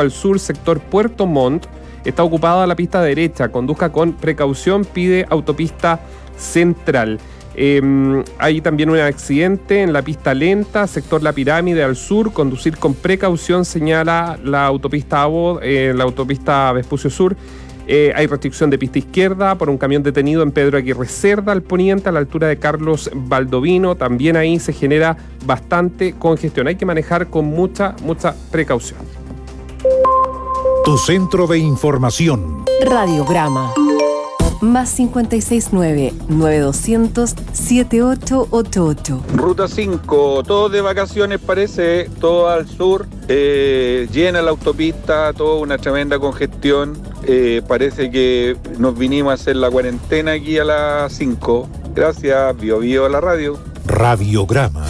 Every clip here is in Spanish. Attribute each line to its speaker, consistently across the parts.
Speaker 1: Al sur, sector Puerto Montt. Está ocupada la pista derecha. Conduzca con precaución, pide autopista central. Eh, hay también un accidente en la pista lenta, sector La Pirámide al sur. Conducir con precaución, señala la autopista ABO, eh, la autopista Vespucio Sur. Eh, hay restricción de pista izquierda por un camión detenido en Pedro Aguirre Cerda, al poniente, a la altura de Carlos Baldovino. También ahí se genera bastante congestión. Hay que manejar con mucha, mucha precaución.
Speaker 2: Tu centro de información.
Speaker 3: Radiograma. Más 569-9200-7888.
Speaker 4: Ruta 5, todo de vacaciones parece, todo al sur, eh, llena la autopista, toda una tremenda congestión. Eh, parece que nos vinimos a hacer la cuarentena aquí a las 5. Gracias, Bio Bio a la radio.
Speaker 2: Radiograma.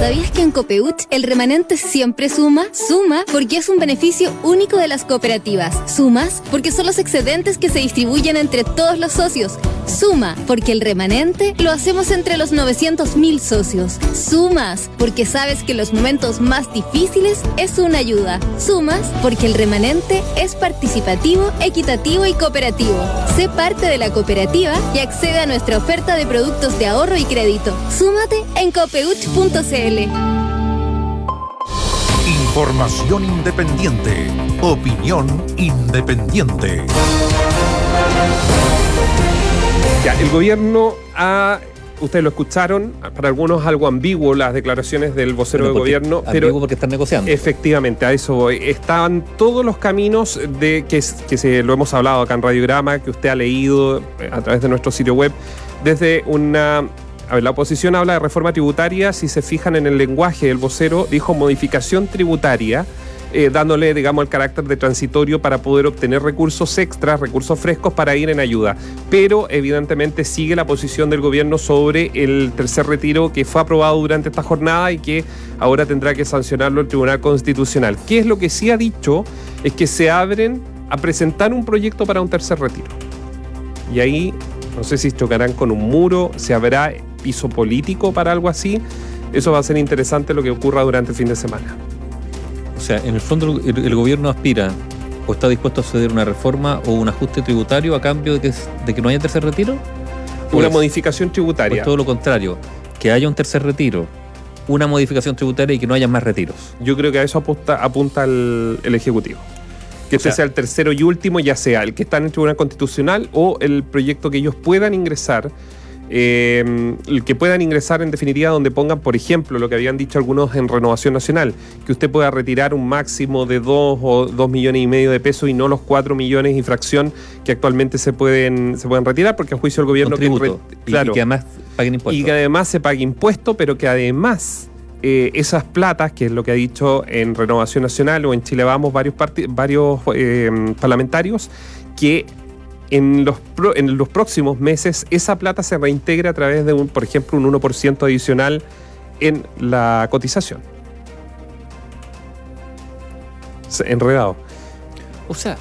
Speaker 5: ¿Sabías que en Copeuch el remanente siempre suma? Suma porque es un beneficio único de las cooperativas. Sumas porque son los excedentes que se distribuyen entre todos los socios. Suma porque el remanente lo hacemos entre los 900.000 socios. Sumas porque sabes que los momentos más difíciles es una ayuda. Sumas porque el remanente es participativo, equitativo y cooperativo. Sé parte de la cooperativa y accede a nuestra oferta de productos de ahorro y crédito. Súmate en copeuch.cl.
Speaker 2: Información independiente. Opinión independiente.
Speaker 1: Ya, el gobierno ha. Ustedes lo escucharon, para algunos algo ambiguo las declaraciones del vocero de gobierno,
Speaker 6: ambiguo
Speaker 1: pero
Speaker 6: porque están negociando.
Speaker 1: efectivamente a eso voy. Estaban todos los caminos de que, que se, lo hemos hablado acá en Radiograma, que usted ha leído eh, a través de nuestro sitio web, desde una. A ver, la oposición habla de reforma tributaria, si se fijan en el lenguaje del vocero, dijo modificación tributaria, eh, dándole, digamos, el carácter de transitorio para poder obtener recursos extras, recursos frescos para ir en ayuda. Pero evidentemente sigue la posición del gobierno sobre el tercer retiro que fue aprobado durante esta jornada y que ahora tendrá que sancionarlo el Tribunal Constitucional. ¿Qué es lo que sí ha dicho? Es que se abren a presentar un proyecto para un tercer retiro. Y ahí no sé si chocarán con un muro, se habrá piso político para algo así. Eso va a ser interesante lo que ocurra durante el fin de semana.
Speaker 6: O sea, en el fondo el, el gobierno aspira o está dispuesto a ceder una reforma o un ajuste tributario a cambio de que, de que no haya tercer retiro.
Speaker 1: Una
Speaker 6: Pues-
Speaker 1: modificación tributaria.
Speaker 6: Pues todo lo contrario, que haya un tercer retiro, una modificación tributaria y que no haya más retiros.
Speaker 1: Yo creo que a eso apunta, apunta el, el Ejecutivo. Que este
Speaker 6: sea-
Speaker 1: sea el tercero y último, ya sea el que está en el Tribunal Constitucional o el proyecto que ellos puedan ingresar. Eh, el que puedan ingresar en definitiva donde pongan, por ejemplo, lo que habían dicho algunos en Renovación Nacional, que usted pueda retirar un máximo de dos o dos millones y medio de pesos y no los cuatro millones y fracción que actualmente se pueden, se pueden retirar, porque a juicio del gobierno que claro,
Speaker 6: y, que además paguen impuestos.
Speaker 1: y que además se pague impuesto, pero que además eh, esas platas, que es lo que ha dicho en Renovación Nacional o en Chile Vamos varios, varios eh, parlamentarios, que en los, pro- en los próximos meses esa plata se reintegra a través de, un, por ejemplo, un 1% adicional en la cotización. Enredado.
Speaker 6: O sea,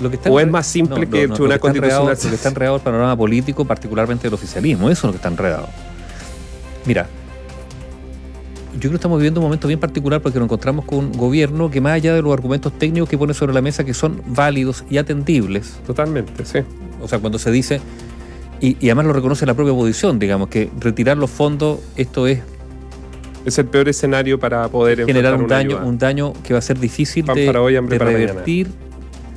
Speaker 6: lo que está
Speaker 1: O es más simple que el Tribunal
Speaker 6: que está enredado-
Speaker 1: Constitucional.
Speaker 6: Lo que está enredado el panorama político, particularmente del oficialismo, eso es lo que está enredado. Mira, creo que estamos viviendo un momento bien particular porque nos encontramos con un gobierno que más allá de los argumentos técnicos que pone sobre la mesa que son válidos y atendibles,
Speaker 1: Totalmente, sí.
Speaker 6: o sea, cuando se dice, y, y además lo reconoce la propia oposición, digamos, que retirar los fondos, esto es
Speaker 1: Es el peor escenario para poder
Speaker 6: generar un daño,
Speaker 1: ayuda.
Speaker 6: un daño que va a ser difícil
Speaker 1: Pan
Speaker 6: de,
Speaker 1: para hoy, hambre
Speaker 6: de
Speaker 1: para mañana.
Speaker 6: revertir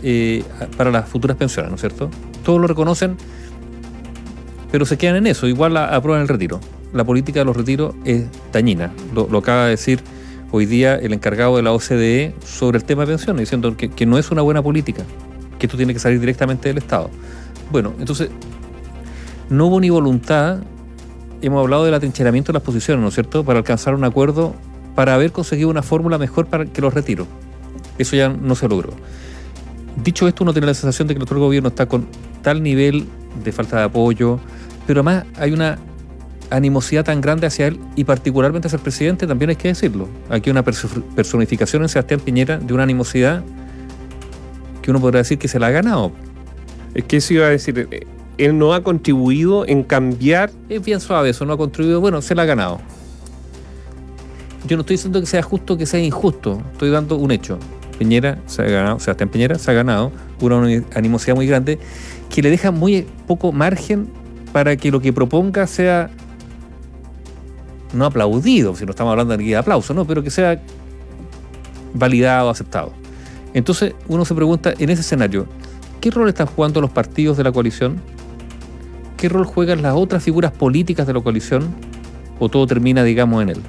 Speaker 6: eh, para las futuras pensiones, ¿no es cierto? Todos lo reconocen, pero se quedan en eso, igual aprueban el retiro. La política de los retiros es dañina, lo, acaba de decir hoy día el encargado de la OCDE sobre el tema de pensiones, diciendo que, que no es una buena política, que esto tiene que salir directamente del Estado. Bueno, entonces, no hubo ni voluntad, hemos hablado del atrincheramiento de las posiciones, ¿no es cierto?, para alcanzar un acuerdo, para haber conseguido una fórmula mejor para que los retiros. Eso ya no se logró. Dicho esto, uno tiene la sensación de que actual gobierno está con tal nivel de falta de apoyo, pero además hay una animosidad tan grande hacia él y particularmente hacia el presidente, también hay que decirlo. Aquí hay una perso- personificación en Sebastián Piñera de una animosidad que uno podrá decir que se la ha ganado.
Speaker 1: Es que eso iba a decir, él no ha contribuido en cambiar
Speaker 6: Es bien suave, eso no ha contribuido, bueno, se la ha ganado. Yo no estoy diciendo que sea justo o que sea injusto, estoy dando un hecho. Piñera se ha ganado, Sebastián Piñera se ha ganado una animosidad muy grande que le deja muy poco margen para que lo que proponga sea no aplaudido, si no estamos hablando de aplauso, no, pero que sea validado, aceptado. Entonces uno se pregunta en ese escenario, ¿qué rol están jugando los partidos de la coalición? ¿Qué rol juegan las otras figuras políticas de la coalición? ¿O todo termina, digamos, en él?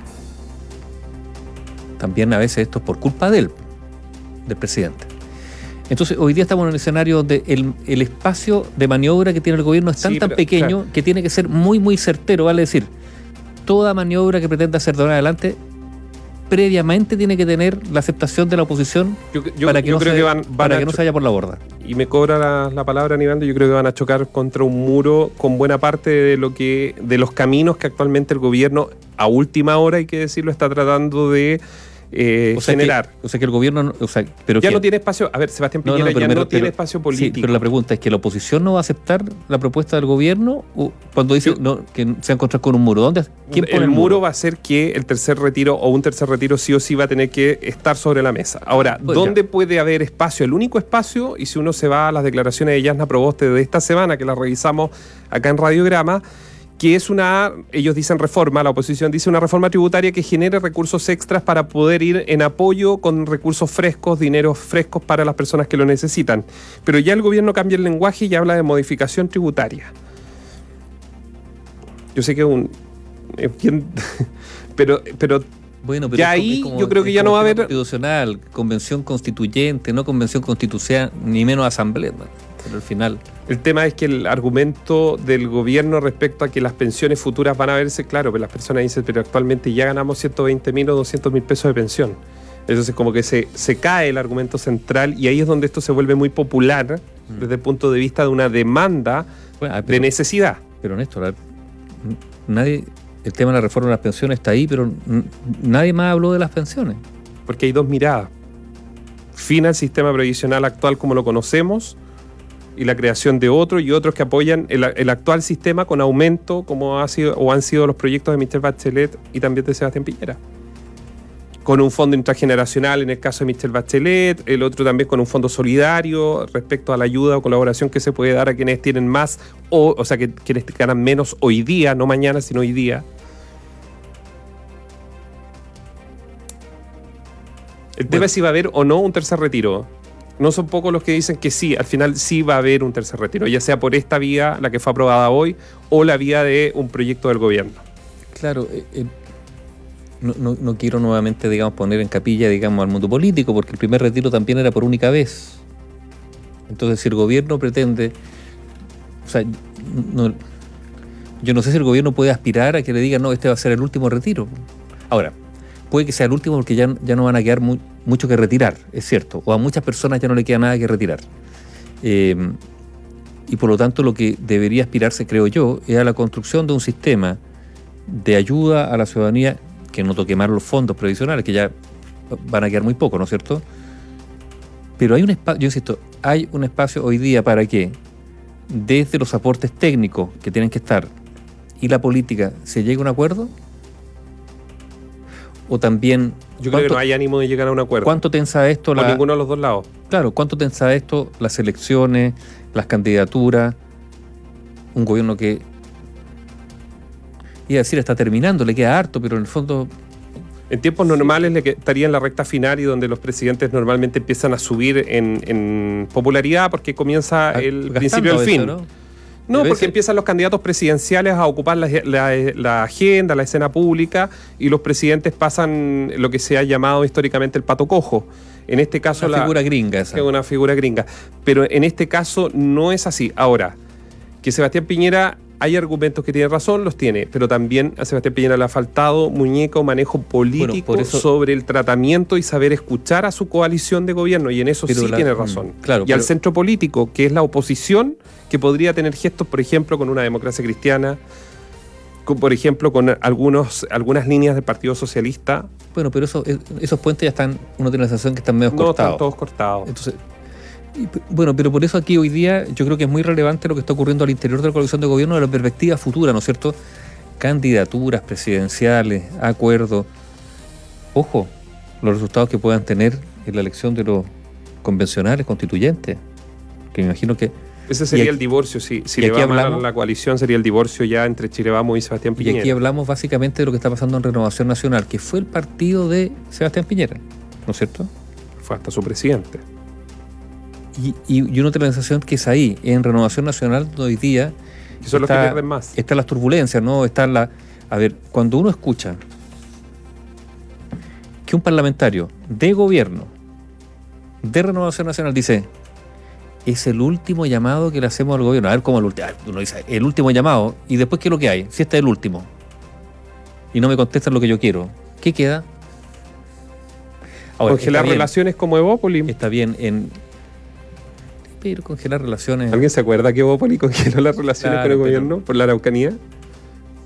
Speaker 6: También a veces esto es por culpa de él, del presidente. Entonces, hoy día estamos en un escenario donde el, el espacio de maniobra que tiene el gobierno es tan,
Speaker 1: Sí,
Speaker 6: tan
Speaker 1: pero,
Speaker 6: pequeño
Speaker 1: claro.
Speaker 6: que tiene que ser muy, muy certero. Vale decir, toda maniobra que pretenda hacer de ahora adelante, previamente tiene que tener la aceptación de la oposición
Speaker 1: Yo, yo-
Speaker 6: para que,
Speaker 1: yo
Speaker 6: no,
Speaker 1: creo
Speaker 6: se,
Speaker 1: que van, van
Speaker 6: para
Speaker 1: a
Speaker 6: que no
Speaker 1: cho-
Speaker 6: se vaya por la borda.
Speaker 1: y me cobra la, la palabra Aníbal, yo creo que van a chocar contra un muro con buena parte de lo que de los caminos que actualmente el gobierno a última hora hay que decirlo está tratando de eh,
Speaker 6: O sea, que,
Speaker 1: generar.
Speaker 6: o sea que el gobierno, no- o sea, pero
Speaker 1: ya no tiene espacio, a ver, Sebastián
Speaker 6: No, no,
Speaker 1: Piñera ya
Speaker 6: me-
Speaker 1: no tiene espacio
Speaker 6: Sí,
Speaker 1: político.
Speaker 6: pero la pregunta es que la oposición no va a aceptar la propuesta del gobierno cuando dice
Speaker 1: Yo-
Speaker 6: que se va a encontrar con un muro. ¿Dónde? ¿Quién pone
Speaker 1: el muro va a ser que el tercer retiro o un tercer retiro sí o sí va a tener que estar sobre la mesa. Ahora. ¿dónde puede haber espacio? El único espacio, y si uno se va a las declaraciones de Yasna Proboste de esta semana, que las revisamos acá en Radiograma, que es una, ellos dicen reforma, la oposición dice una reforma tributaria que genere recursos extras para poder ir en apoyo con recursos frescos, dineros frescos para las personas que lo necesitan. Pero ya el gobierno cambia el lenguaje y habla de modificación tributaria. Yo sé que es un... pero, pero
Speaker 6: Bueno, pero
Speaker 1: Ya ahí
Speaker 6: como-
Speaker 1: yo creo que ya no va a haber-
Speaker 6: constitucional, convención constituyente, no convención constitucional, ni menos asamblea. ¿no? Pero al final,
Speaker 1: el tema es que el argumento del gobierno respecto a que las pensiones futuras van a verse, claro, pero las personas dicen, pero actualmente ya ganamos 120 mil o 200 mil pesos de pensión. Entonces como que se, se cae el argumento central y ahí es donde esto se vuelve muy popular desde el punto de vista de una demanda
Speaker 6: bueno, ah,
Speaker 1: de necesidad.
Speaker 6: pero Néstor, nadie, el tema de la reforma de las pensiones está ahí, pero nadie más habló de las pensiones.
Speaker 1: porque hay dos miradas. Fin al sistema previsional actual como lo conocemos y la creación de otro y otros que apoyan el, actual sistema con aumento como ha sido o han sido los proyectos de Michelle Bachelet y también de Sebastián Piñera. Con un fondo intrageneracional en el caso de Michelle Bachelet, el otro también con un fondo solidario respecto a la ayuda o colaboración que se puede dar a quienes tienen más o, o sea, que quienes ganan menos hoy día, no mañana, sino hoy día. El tema si va a haber o no un tercer retiro. No son pocos los que dicen que sí, al final sí va a haber un tercer retiro, ya sea por esta vía, la que fue aprobada hoy, o la vía de un proyecto del gobierno.
Speaker 6: Claro, eh, eh, no, no- quiero nuevamente, digamos, poner en capilla, digamos, al mundo político, porque el primer retiro también era por única vez. Entonces, si el gobierno pretende, o sea, no- yo no sé si el gobierno puede aspirar a que le digan, no, este va a ser el último retiro. Ahora, puede que sea el último porque ya, ya no van a quedar mu- mucho que retirar, es cierto, o a muchas personas ya no le queda nada que retirar. Eh, y por lo tanto, lo que debería aspirarse, creo yo, es a la construcción de un sistema de ayuda a la ciudadanía que no toque más los fondos previsionales, que ya van a quedar muy poco, ¿no es cierto? Pero hay un espacio, yo insisto, hay un espacio hoy día para que desde los aportes técnicos que tienen que estar y la política se llegue a un acuerdo o también
Speaker 1: Yo creo que
Speaker 6: ¿cuánto,
Speaker 1: no hay ánimo de llegar a un acuerdo.
Speaker 6: cuánto tensa esto
Speaker 1: Por
Speaker 6: la,
Speaker 1: ninguno de los dos lados.
Speaker 6: Claro, ¿cuánto tensa esto las elecciones, las candidaturas? Un gobierno que, iba a decir, está terminando, le queda harto, pero en el fondo,
Speaker 1: En tiempos normales le estaría en la recta final y donde los presidentes normalmente empiezan a subir en, en popularidad porque comienza el
Speaker 6: gastando
Speaker 1: principio
Speaker 6: a
Speaker 1: del
Speaker 6: veces,
Speaker 1: fin.
Speaker 6: ¿no?
Speaker 1: No, porque empiezan los candidatos presidenciales a ocupar la, la- la agenda, la escena pública, y los presidentes pasan lo que se ha llamado históricamente el pato cojo. En este caso,
Speaker 6: Una
Speaker 1: la,
Speaker 6: figura gringa esa.
Speaker 1: una figura gringa. Pero en este caso no es así. Ahora, que Sebastián Piñera hay argumentos que tiene razón, los tiene, pero también a Sebastián Piñera le ha faltado muñeco, manejo político
Speaker 6: por eso-
Speaker 1: sobre el tratamiento y saber escuchar a su coalición de gobierno, y en eso
Speaker 6: Pero
Speaker 1: sí
Speaker 6: la-
Speaker 1: tiene
Speaker 6: mm,
Speaker 1: razón.
Speaker 6: claro,
Speaker 1: y al centro político, que es la oposición, que podría tener gestos, por ejemplo, con una democracia cristiana, con, por ejemplo, con algunos, algunas líneas del Partido Socialista,
Speaker 6: Bueno, pero eso, es- esos puentes ya están, uno tiene la sensación que están medio
Speaker 1: no
Speaker 6: cortados.
Speaker 1: están todos cortados.
Speaker 6: Entonces, y bueno, pero por eso aquí hoy día yo creo que es muy relevante lo que está ocurriendo al interior de la coalición de gobierno de la perspectiva futura, ¿no es cierto? Candidaturas presidenciales, acuerdos. Ojo, los resultados que puedan tener en la elección de los convencionales constituyentes. Que me imagino que.
Speaker 1: Ese sería
Speaker 6: aquí-
Speaker 1: el divorcio, si, si
Speaker 6: y
Speaker 1: le
Speaker 6: aquí
Speaker 1: va mal a
Speaker 6: hablamos-
Speaker 1: la coalición, sería el divorcio ya entre Chile Vamos y Sebastián
Speaker 6: Y
Speaker 1: Piñera.
Speaker 6: aquí hablamos básicamente de lo que está pasando en Renovación Nacional, que fue el partido de Sebastián Piñera, ¿no es cierto?
Speaker 1: Fue hasta su presidente.
Speaker 6: Y, y, la sensación que es ahí, en Renovación Nacional, hoy día
Speaker 1: Que son los que
Speaker 6: está-
Speaker 1: pierden más.
Speaker 6: están las turbulencias, ¿no? Está la. A ver, cuando uno escucha que un parlamentario de gobierno de Renovación Nacional dice es el último llamado que le hacemos al gobierno. A ver cómo el último. Uno dice, el último llamado. ¿Y después qué es lo que hay? Si este es el último. Y no me contestan lo que yo quiero. ¿Qué queda? Ahora,
Speaker 1: Congelar
Speaker 6: está
Speaker 1: relaciones como Evópoli.
Speaker 6: Está bien en. Pero congelar relaciones.
Speaker 1: ¿Alguien se acuerda que Evópoli congeló las relaciones
Speaker 6: Claro,
Speaker 1: con el
Speaker 6: pero-
Speaker 1: gobierno por la Araucanía?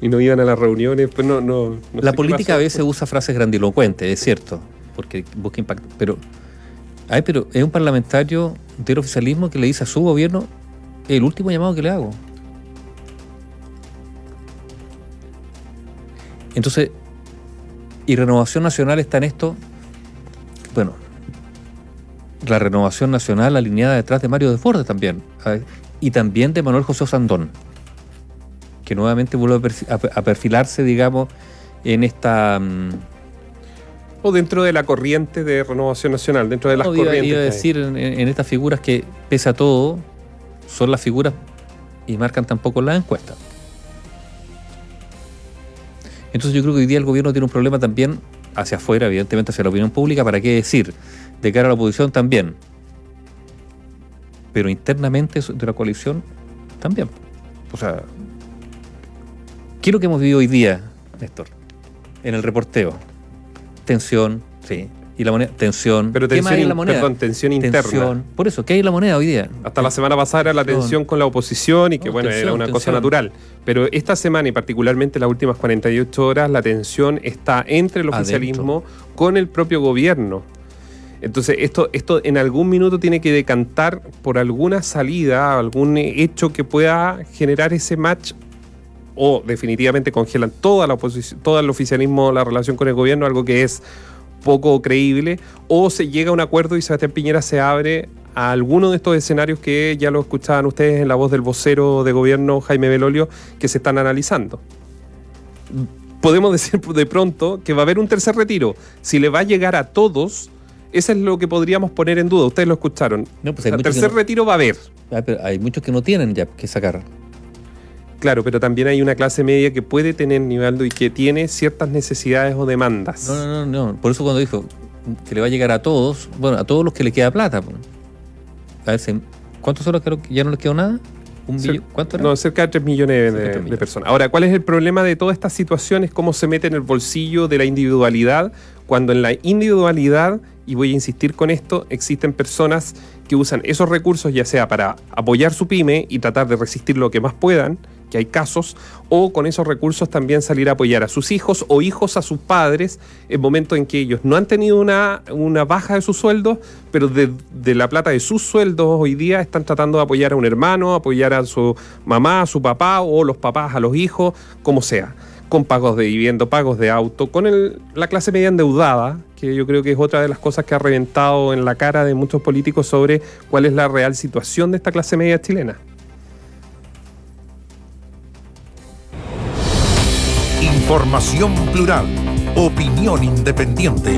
Speaker 1: Y no iban a las reuniones, pues no, no,
Speaker 6: la política a veces usa frases grandilocuentes, es cierto, porque busca impacto. Pero, ay, pero es un parlamentario del oficialismo que le dice a su gobierno el último llamado que le hago. Entonces, y Renovación Nacional está en esto. Bueno, la Renovación Nacional alineada detrás de Mario Desbordes también. Y también de Manuel José Osandón que nuevamente vuelve a perfi- a, a perfilarse, digamos, en esta... mm,
Speaker 1: O dentro de la corriente de Renovación Nacional, dentro de las
Speaker 6: no,
Speaker 1: corrientes.
Speaker 6: iba a decir en, en estas figuras que, pese a todo, son las figuras y marcan tampoco las encuestas. Entonces yo creo que hoy día el gobierno tiene un problema también hacia afuera, evidentemente hacia la opinión pública, para qué decir, de cara a la oposición también. Pero internamente de la coalición también. O sea, ¿qué es lo que hemos vivido hoy día, Néstor? En el reporteo. Tensión, sí. Y la moneda, tensión.
Speaker 1: Pero
Speaker 6: ¿Qué más
Speaker 1: tensión,
Speaker 6: hay en la moneda?
Speaker 1: perdón, tensión interna.
Speaker 6: Tensión. Por eso, ¿qué hay en la moneda hoy día?
Speaker 1: Hasta la semana pasada era la tensión con la oposición y que
Speaker 6: No,
Speaker 1: bueno, era
Speaker 6: tensión,
Speaker 1: una cosa
Speaker 6: tensión.
Speaker 1: natural. Pero esta semana y particularmente las últimas 48 horas, la tensión está entre el
Speaker 6: Adentro.
Speaker 1: oficialismo con el propio gobierno. Entonces, esto, esto en algún minuto tiene que decantar por alguna salida, algún hecho que pueda generar ese match o definitivamente congelan toda la oposición, todo el oficialismo, la relación con el gobierno, algo que es poco creíble, o se llega a un acuerdo y Sebastián Piñera se abre a alguno de estos escenarios que ya lo escuchaban ustedes en la voz del vocero de gobierno Jaime Belolio que se están analizando. Podemos decir de pronto que va a haber un tercer retiro. Si le va a llegar a todos, eso es lo que podríamos poner en duda. Ustedes lo escucharon.
Speaker 6: No, pues muchos que
Speaker 1: tercer
Speaker 6: no-
Speaker 1: retiro va a haber.
Speaker 6: Ah, pero hay muchos que no tienen ya que sacar.
Speaker 1: Claro, pero también hay una clase media que puede tener Nivaldo y que tiene ciertas necesidades o demandas.
Speaker 6: No, no, no, no. Por eso cuando dijo que le va a llegar a todos, bueno, a todos los que le queda plata. po. A ver, ¿cuántos son los que ya no les quedó nada? ¿Un
Speaker 1: Cer-?
Speaker 6: ¿Cuánto era?
Speaker 1: No, cerca de 3 millones
Speaker 6: de
Speaker 1: personas. Ahora, ¿cuál es el problema de todas estas situaciones? ¿Cómo se mete en el bolsillo de la individualidad? Cuando en la individualidad, y voy a insistir con esto, existen personas que usan esos recursos ya sea para apoyar su pyme y tratar de resistir lo que más puedan, que hay casos, o con esos recursos también salir a apoyar a sus hijos o hijos a sus padres en momentos en que ellos no han tenido una, una baja de sus sueldos, pero de, de la plata de sus sueldos hoy día están tratando de apoyar a un hermano, apoyar a su mamá, a su papá o los papás a los hijos, como sea. Con pagos de vivienda, pagos de auto, con el- la clase media endeudada, que yo creo que es otra de las cosas que ha reventado en la cara de muchos políticos sobre cuál es la real situación de esta clase media chilena.
Speaker 2: Información plural. Opinión independiente.